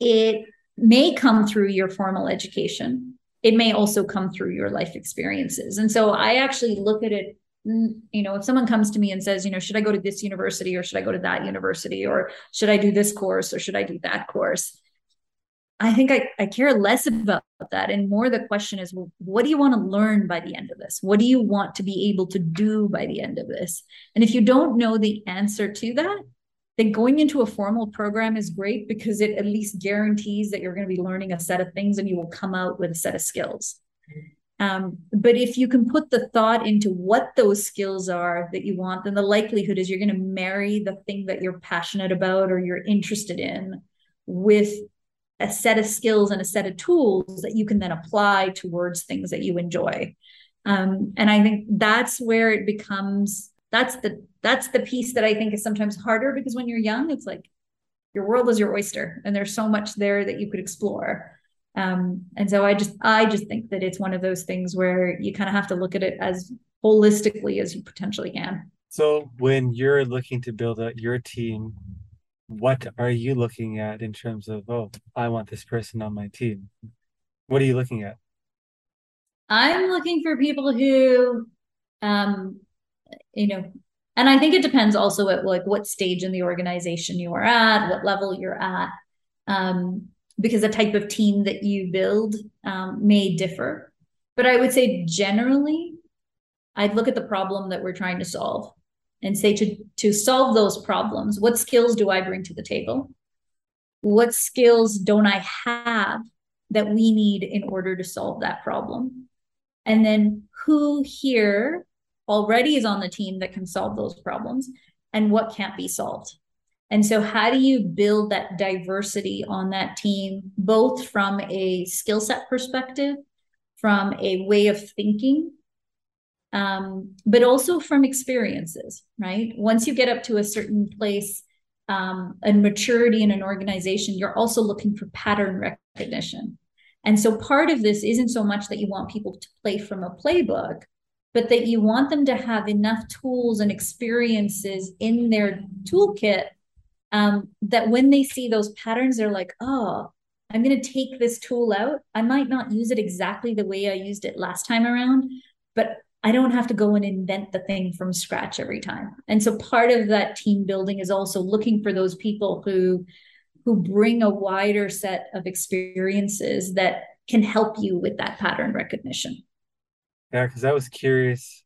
it may come through your formal education. It may also come through your life experiences. And so I actually look at it you know if someone comes to me and says you know should i go to this university or should i go to that university or should i do this course or should i do that course? I think i, I care less about that and more the question is well, what do you want to learn by the end of this? What do you want to be able to do by the end of this? And if you don't know the answer to that then going into a formal program is great because it at least guarantees that you're going to be learning a set of things and you will come out with a set of skills. Um, but if you can put the thought into what those skills are that you want, then the likelihood is you're going to marry the thing that you're passionate about or you're interested in with a set of skills and a set of tools that you can then apply towards things that you enjoy. Um, and I think that's where it becomes that's the that's the piece that I think is sometimes harder because when you're young, it's like your world is your oyster, and there's so much there that you could explore. Um, and so I just I just think that it's one of those things where you kind of have to look at it as holistically as you potentially can. So when you're looking to build out your team, what are you looking at in terms of, oh, I want this person on my team? What are you looking at? I'm looking for people who, um, you know, and I think it depends also at like what stage in the organization you are at, what level you're at, um, because the type of team that you build um, may differ. But I would say generally, I'd look at the problem that we're trying to solve and say to to solve those problems, what skills do I bring to the table? What skills don't I have that we need in order to solve that problem? And then who here already is on the team that can solve those problems and what can't be solved? And so, how do you build that diversity on that team, both from a skill set perspective, from a way of thinking, um, but also from experiences, right? Once you get up to a certain place um, and maturity in an organization, you're also looking for pattern recognition. And so part of this isn't so much that you want people to play from a playbook, but that you want them to have enough tools and experiences in their toolkit um, that when they see those patterns, they're like, oh, I'm going to take this tool out. I might not use it exactly the way I used it last time around, but I don't have to go and invent the thing from scratch every time. And so part of that team building is also looking for those people who who bring a wider set of experiences that can help you with that pattern recognition. Yeah, because I was curious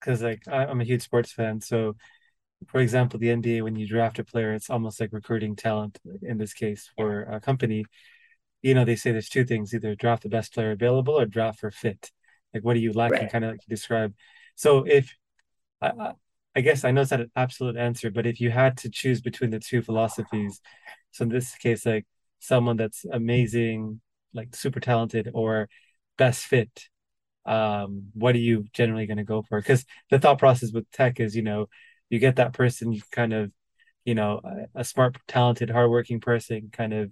because like I, I'm a huge sports fan. So for example, the NBA, when you draft a player, it's almost like recruiting talent in this case for a company. You know, they say there's two things either draft the best player available or draft for fit. Like, what do you lacking? Right. Kind of like you describe. So, if I, I guess I know it's not an absolute answer, but if you had to choose between the two philosophies, so in this case, like someone that's amazing, like super talented, or best fit, um, what are you generally going to go for? Because the thought process with tech is, you know, you get that person, you kind of, you know, a, a smart, talented, hardworking person, kind of,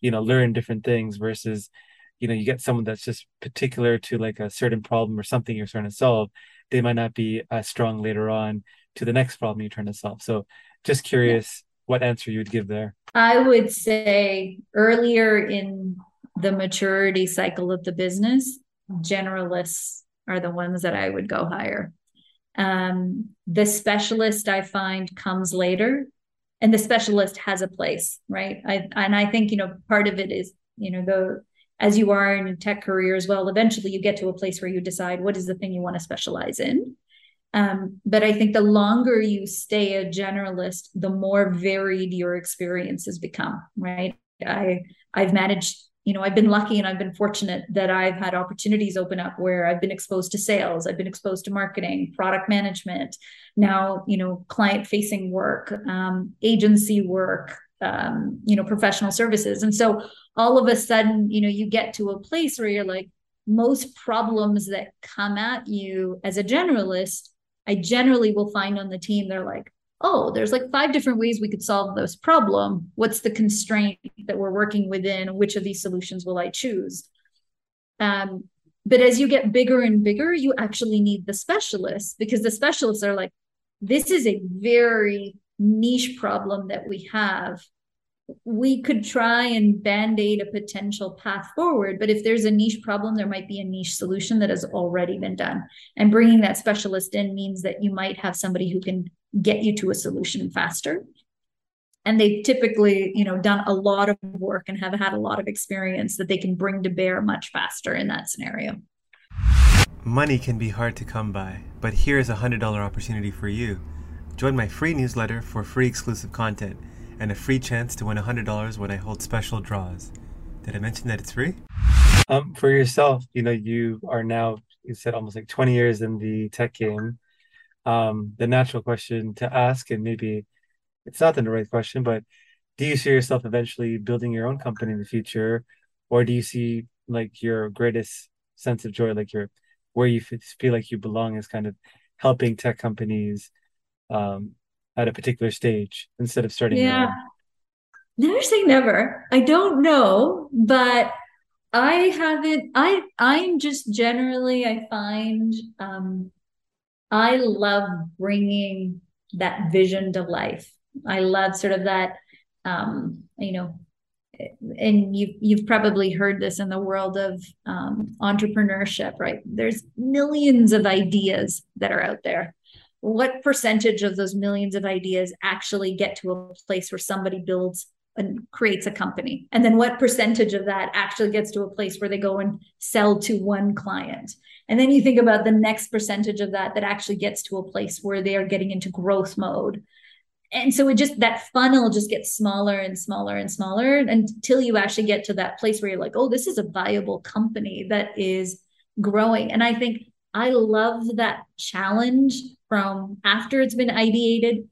you know, learn different things versus, you know, you get someone that's just particular to like a certain problem or something you're trying to solve. They might not be as strong later on to the next problem you're trying to solve. So, just curious what answer you would give there. I would say earlier in the maturity cycle of the business, generalists are the ones that I would go higher. Um, the specialist I find comes later, and the specialist has a place, right? I, and I think you know part of it is you know the as you are in a tech career as well. Eventually, you get to a place where you decide what is the thing you want to specialize in. Um, but I think the longer you stay a generalist, the more varied your experiences become, right? I I've managed, you know, I've been lucky and I've been fortunate that I've had opportunities open up where I've been exposed to sales, I've been exposed to marketing, product management, now, you know, client facing work, um, agency work, um, you know, professional services. And so all of a sudden, you know, you get to a place where you're like, most problems that come at you as a generalist I generally will find on the team, they're like, oh, there's like five different ways we could solve this problem. What's the constraint that we're working within? Which of these solutions will I choose? Um, but as you get bigger and bigger, you actually need the specialists because the specialists are like, this is a very niche problem that we have we could try and band-aid a potential path forward but if there's a niche problem there might be a niche solution that has already been done and bringing that specialist in means that you might have somebody who can get you to a solution faster and they've typically you know done a lot of work and have had a lot of experience that they can bring to bear much faster in that scenario money can be hard to come by but here's a $100 opportunity for you join my free newsletter for free exclusive content and a free chance to win a $100 when I hold special draws. Did I mention that it's free? Um, for yourself, you know, you are now, you said almost like 20 years in the tech game. Um, the natural question to ask, and maybe it's not the right question, but do you see yourself eventually building your own company in the future? Or do you see like your greatest sense of joy, like your where you feel like you belong is kind of helping tech companies um, at a particular stage instead of starting yeah. Never say never. I don't know but i haven't i i'm just generally i find um i love bringing that vision to life i love sort of that um, you know, and you've you've probably heard this in the world of um, entrepreneurship, right? There's millions of ideas that are out there. What percentage of those millions of ideas actually get to a place where somebody builds and creates a company? And then what percentage of that actually gets to a place where they go and sell to one client? And then you think about the next percentage of that that actually gets to a place where they are getting into growth mode and so it just that funnel just gets smaller and smaller and smaller until you actually get to that place where you're like oh this is a viable company that is growing and i think i love that challenge from after it's been ideated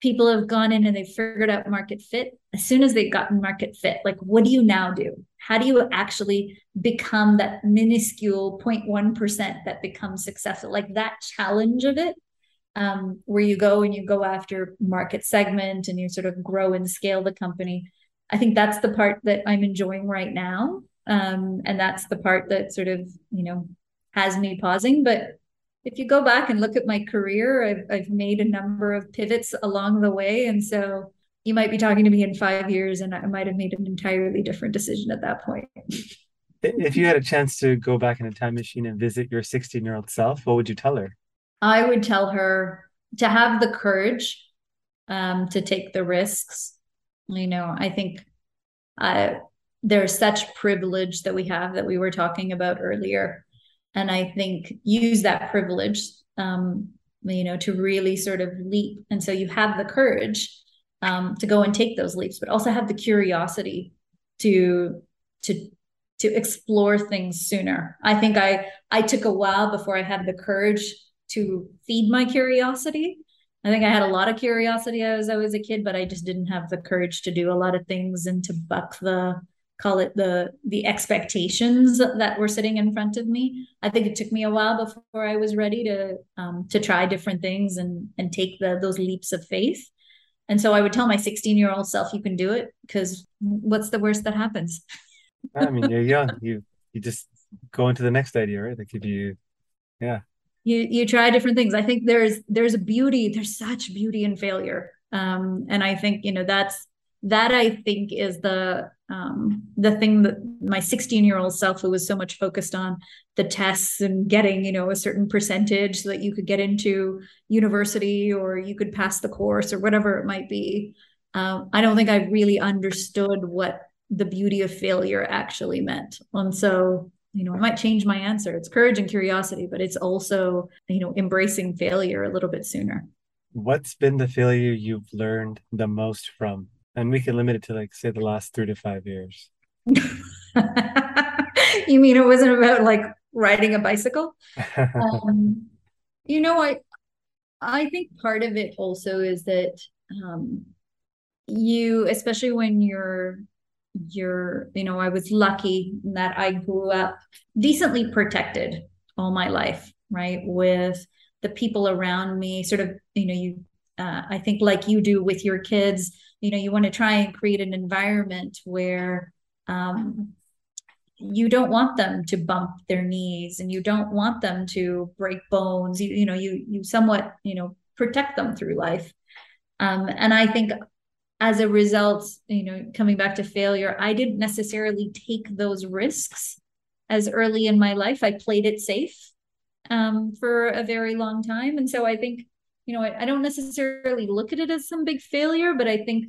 people have gone in and they've figured out market fit as soon as they've gotten market fit like what do you now do how do you actually become that minuscule 0.1% that becomes successful like that challenge of it um, where you go and you go after market segment and you sort of grow and scale the company. I think that's the part that I'm enjoying right now. Um, and that's the part that sort of, you know, has me pausing. But if you go back and look at my career, I've, I've made a number of pivots along the way. And so you might be talking to me in five years and I might have made an entirely different decision at that point. if you had a chance to go back in a time machine and visit your 16 year old self, what would you tell her? I would tell her to have the courage um, to take the risks. You know, I think uh, there's such privilege that we have that we were talking about earlier. And I think use that privilege, um, you know, to really sort of leap. And so you have the courage um, to go and take those leaps, but also have the curiosity to to to explore things sooner. I think I I took a while before I had the courage to feed my curiosity. I think I had a lot of curiosity as I was a kid, but I just didn't have the courage to do a lot of things and to buck the call it the the expectations that were sitting in front of me. I think it took me a while before I was ready to um, to try different things and and take the those leaps of faith. And so I would tell my 16 year old self, "You can do it," because what's the worst that happens? I mean, you're young. You you just go into the next idea, right? Like if you, yeah, you you try different things i think there's there's a beauty there's such beauty in failure um, and i think you know that's that i think is the um, the thing that my 16 year old self who was so much focused on the tests and getting you know a certain percentage so that you could get into university or you could pass the course or whatever it might be um, i don't think i really understood what the beauty of failure actually meant and so you know, I might change my answer. It's courage and curiosity, but it's also, you know, embracing failure a little bit sooner. What's been the failure you've learned the most from? And we can limit it to like say the last three to five years. you mean it wasn't about like riding a bicycle? um, you know, I I think part of it also is that um, you, especially when you're you're you know i was lucky that i grew up decently protected all my life right with the people around me sort of you know you uh, i think like you do with your kids you know you want to try and create an environment where um, you don't want them to bump their knees and you don't want them to break bones you, you know you you somewhat you know protect them through life um, and i think as a result, you know, coming back to failure, I didn't necessarily take those risks as early in my life. I played it safe um, for a very long time. And so I think, you know, I, I don't necessarily look at it as some big failure, but I think,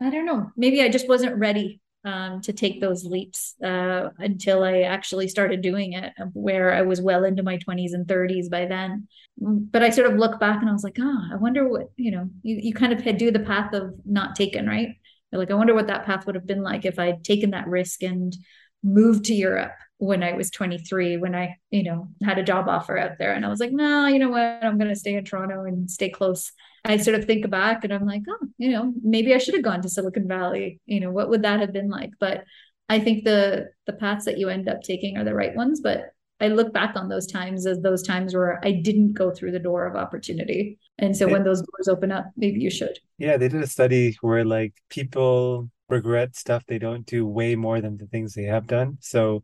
I don't know, maybe I just wasn't ready um, to take those leaps uh, until I actually started doing it, where I was well into my 20s and 30s by then. But I sort of look back and I was like, oh, I wonder what, you know, you, you kind of had do the path of not taken, right? You're like, I wonder what that path would have been like if I'd taken that risk and moved to Europe when I was 23, when I, you know, had a job offer out there. And I was like, no, you know what? I'm going to stay in Toronto and stay close. I sort of think back and I'm like, oh, you know, maybe I should have gone to Silicon Valley. You know, what would that have been like? But I think the the paths that you end up taking are the right ones. But I look back on those times as those times where I didn't go through the door of opportunity. And so when those doors open up, maybe you should. Yeah, they did a study where like people regret stuff they don't do way more than the things they have done. So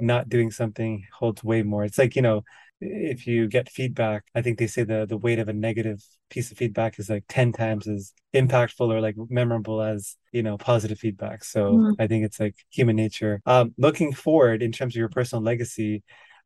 not doing something holds way more. It's like, you know, if you get feedback, I think they say the the weight of a negative piece of feedback is like 10 times as impactful or like memorable as, you know, positive feedback. So mm. I think it's like human nature. Um, looking forward in terms of your personal legacy,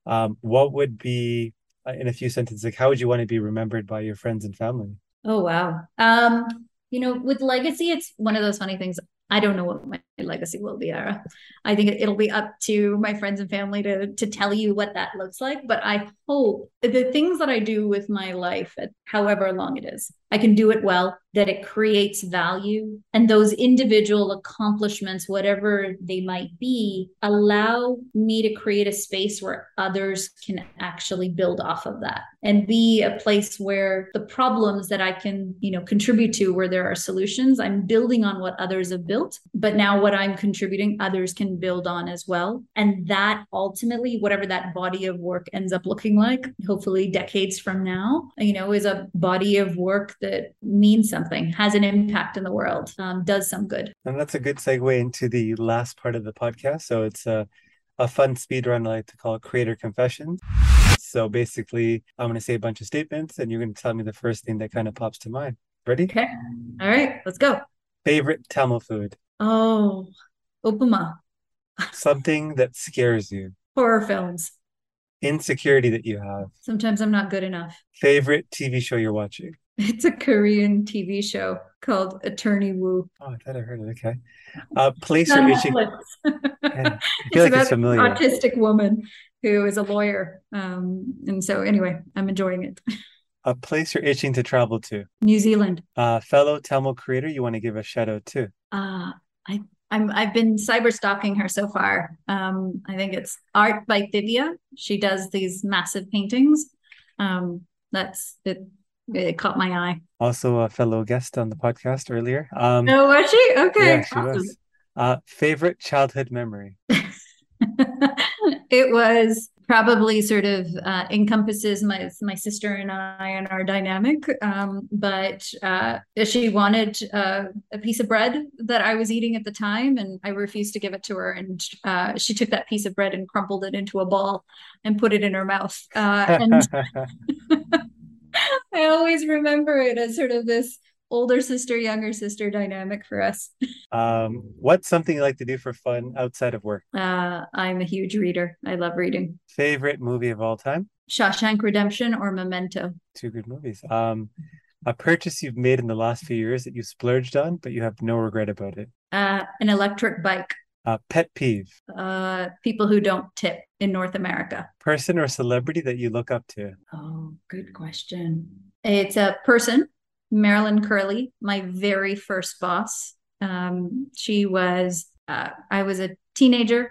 um, what would be uh, in a few sentences, like how would you want to be remembered by your friends and family? Oh wow. Um, you know, with legacy, it's one of those funny things. I don't know what my legacy will be, Ara. I think it'll be up to my friends and family to to tell you what that looks like. But I hope the things that I do with my life, however long it is, I can do it well, that it creates value. And those individual accomplishments, whatever they might be, allow me to create a space where others can actually build off of that and be a place where the problems that I can, you know, contribute to where there are solutions, I'm building on what others have built. But now what I'm contributing, others can build on as well. And that ultimately, whatever that body of work ends up looking like, hopefully decades from now, you know, is a body of work that means something, has an impact in the world, um, does some good. And that's a good segue into the last part of the podcast. So it's a, a fun speed run, I like to call it Creator Confessions. So basically, I'm going to say a bunch of statements and you're going to tell me the first thing that kind of pops to mind. Ready? Okay. All right, let's go. Favorite Tamil food? Oh, upama. Something that scares you? Horror films insecurity that you have. Sometimes I'm not good enough. Favorite TV show you're watching? It's a Korean TV show called Attorney Woo. Oh, I thought I heard it. Okay. Uh, place you're itching. I feel it's like it's familiar. autistic woman who is a lawyer. Um, and so, anyway, I'm enjoying it. A place you're itching to travel to? New Zealand. Uh, fellow Tamil creator you want to give a shout out to? Uh, I I'm I've been cyber stalking her so far. Um, I think it's art by Thivia. She does these massive paintings. Um, that's it. It caught my eye. Also, a fellow guest on the podcast earlier. Um, oh, was she? Okay, yeah, she awesome. was. Uh, favorite childhood memory. it was probably sort of uh, encompasses my my sister and I and our dynamic. Um, but uh, she wanted uh, a piece of bread that I was eating at the time, and I refused to give it to her. And uh, she took that piece of bread and crumpled it into a ball and put it in her mouth. Uh, and I always remember it as sort of this older sister, younger sister dynamic for us. Um, what's something you like to do for fun outside of work? Uh, I'm a huge reader. I love reading. Favorite movie of all time? Shawshank Redemption or Memento. Two good movies. Um, a purchase you've made in the last few years that you splurged on, but you have no regret about it? Uh, an electric bike. Uh, pet peeve. Uh, people who don't tip in North America. Person or celebrity that you look up to? Oh, good question. It's a person Marilyn Curley, my very first boss. Um, she was, uh, I was a teenager.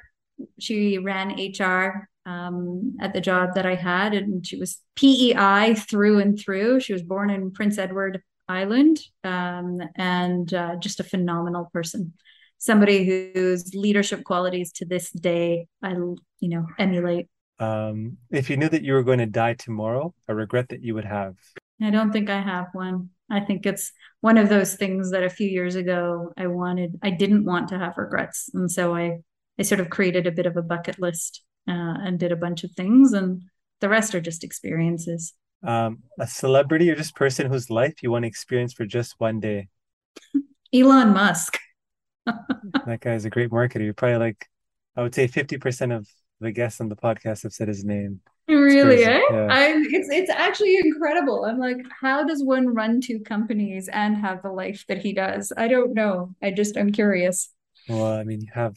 She ran HR um, at the job that I had, and she was PEI through and through. She was born in Prince Edward Island um, and uh, just a phenomenal person. Somebody whose leadership qualities to this day I, you know, emulate. Um, if you knew that you were going to die tomorrow, a regret that you would have? I don't think I have one. I think it's one of those things that a few years ago I wanted, I didn't want to have regrets. And so I, I sort of created a bit of a bucket list uh, and did a bunch of things, and the rest are just experiences. Um, a celebrity or just person whose life you want to experience for just one day? Elon Musk. That guy's a great marketer. You're probably like, I would say 50% of the guests on the podcast have said his name. Really, eh? Yeah. I'm it's it's actually incredible. I'm like, how does one run two companies and have the life that he does? I don't know. I just I'm curious. Well, I mean, you have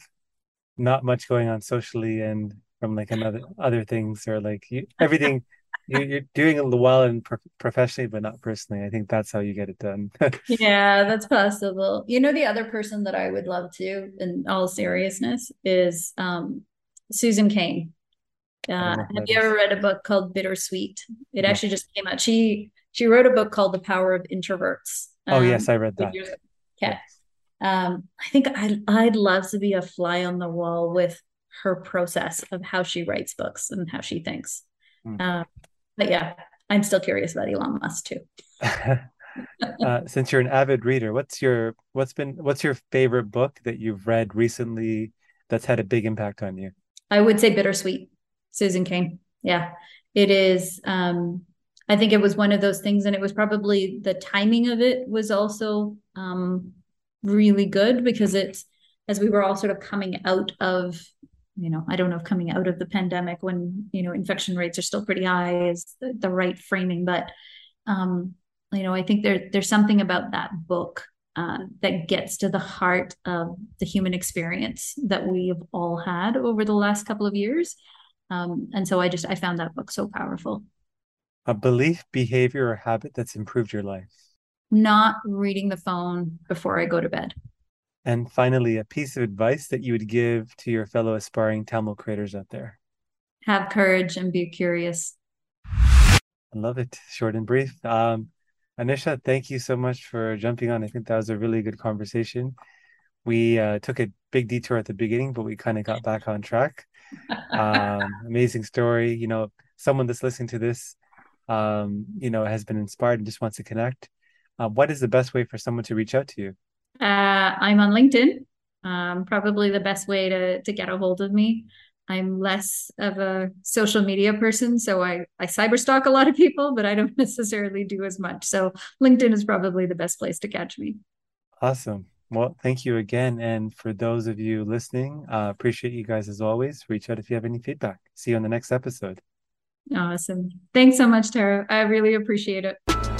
not much going on socially and from like another other things or like you, everything you're doing it well and pro- professionally, but not personally. I think that's how you get it done. yeah, that's possible. You know, the other person that I would love to, in all seriousness, is um, Susan Cain. Uh, have you ever read a book called Bittersweet? It yeah. actually just came out. She she wrote a book called The Power of Introverts. Um, oh yes, I read that. Okay. Um, I think I'd I'd love to be a fly on the wall with her process of how she writes books and how she thinks. Mm. Uh, but yeah, I'm still curious about Elon Musk too. uh, since you're an avid reader, what's your what's been what's your favorite book that you've read recently that's had a big impact on you? I would say Bittersweet. Susan Cain. Yeah. it is um, I think it was one of those things, and it was probably the timing of it was also um, really good because it's as we were all sort of coming out of, you know, I don't know if coming out of the pandemic when you know infection rates are still pretty high is the, the right framing, but um, you know, I think there there's something about that book uh, that gets to the heart of the human experience that we've all had over the last couple of years. Um, and so I just I found that book so powerful. A belief, behavior, or habit that's improved your life? Not reading the phone before I go to bed. And finally, a piece of advice that you would give to your fellow aspiring Tamil creators out there. Have courage and be curious. I love it. Short and brief. Um, Anisha, thank you so much for jumping on. I think that was a really good conversation. We uh, took a big detour at the beginning, but we kind of got back on track. Um, amazing story. You know, someone that's listening to this um, you know, has been inspired and just wants to connect, uh, what is the best way for someone to reach out to you? Uh, I'm on LinkedIn. Um, probably the best way to to get a hold of me. I'm less of a social media person, so I I cyberstalk a lot of people, but I don't necessarily do as much. So LinkedIn is probably the best place to catch me. Awesome. Well, thank you again. And for those of you listening, uh, appreciate you guys as always. Reach out if you have any feedback. See you on the next episode. Awesome. Thanks so much, Tara. I really appreciate it.